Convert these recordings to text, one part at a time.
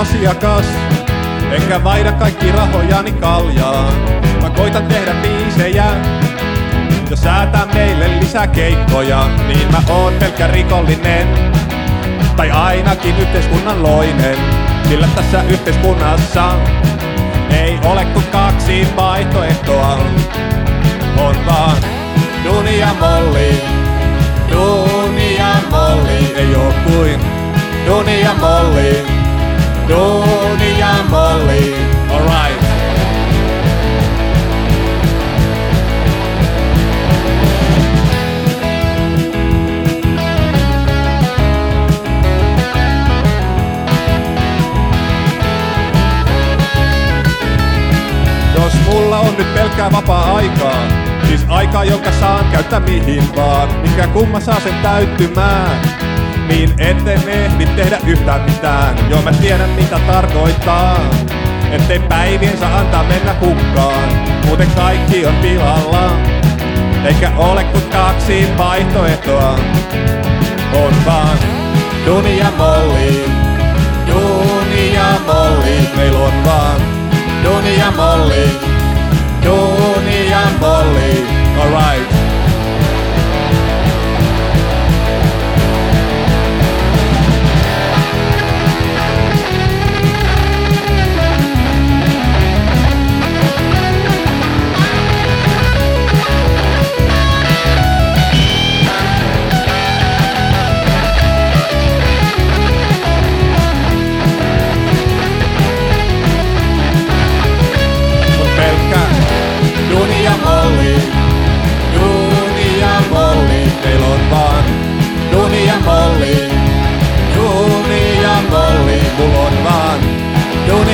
asiakas. Enkä vaida kaikki rahojani kaljaan. Mä koitan tehdä biisejä ja säätää meille lisää keikkoja. Niin mä oon pelkkä rikollinen. Tai ainakin yhteiskunnan loinen. Sillä tässä yhteiskunnassa ei ole kuin kaksi vaihtoehtoa. On vaan Duni ja Molli. Duni ja Molli. Ei oo kuin Duni ja Molli. Alright. Jos mulla on nyt pelkkää vapaa-aikaa, siis aikaa, jonka saan käyttää mihin vaan, mikä kumma saa sen täyttymään, niin etten ehdi tehdä yhtään mitään. Joo mä tiedän mitä tarkoittaa, ettei päivien saa antaa mennä hukkaan, muuten kaikki on pilalla. Eikä ole kuin kaksi vaihtoehtoa, on vaan Duni ja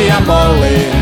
Duni ja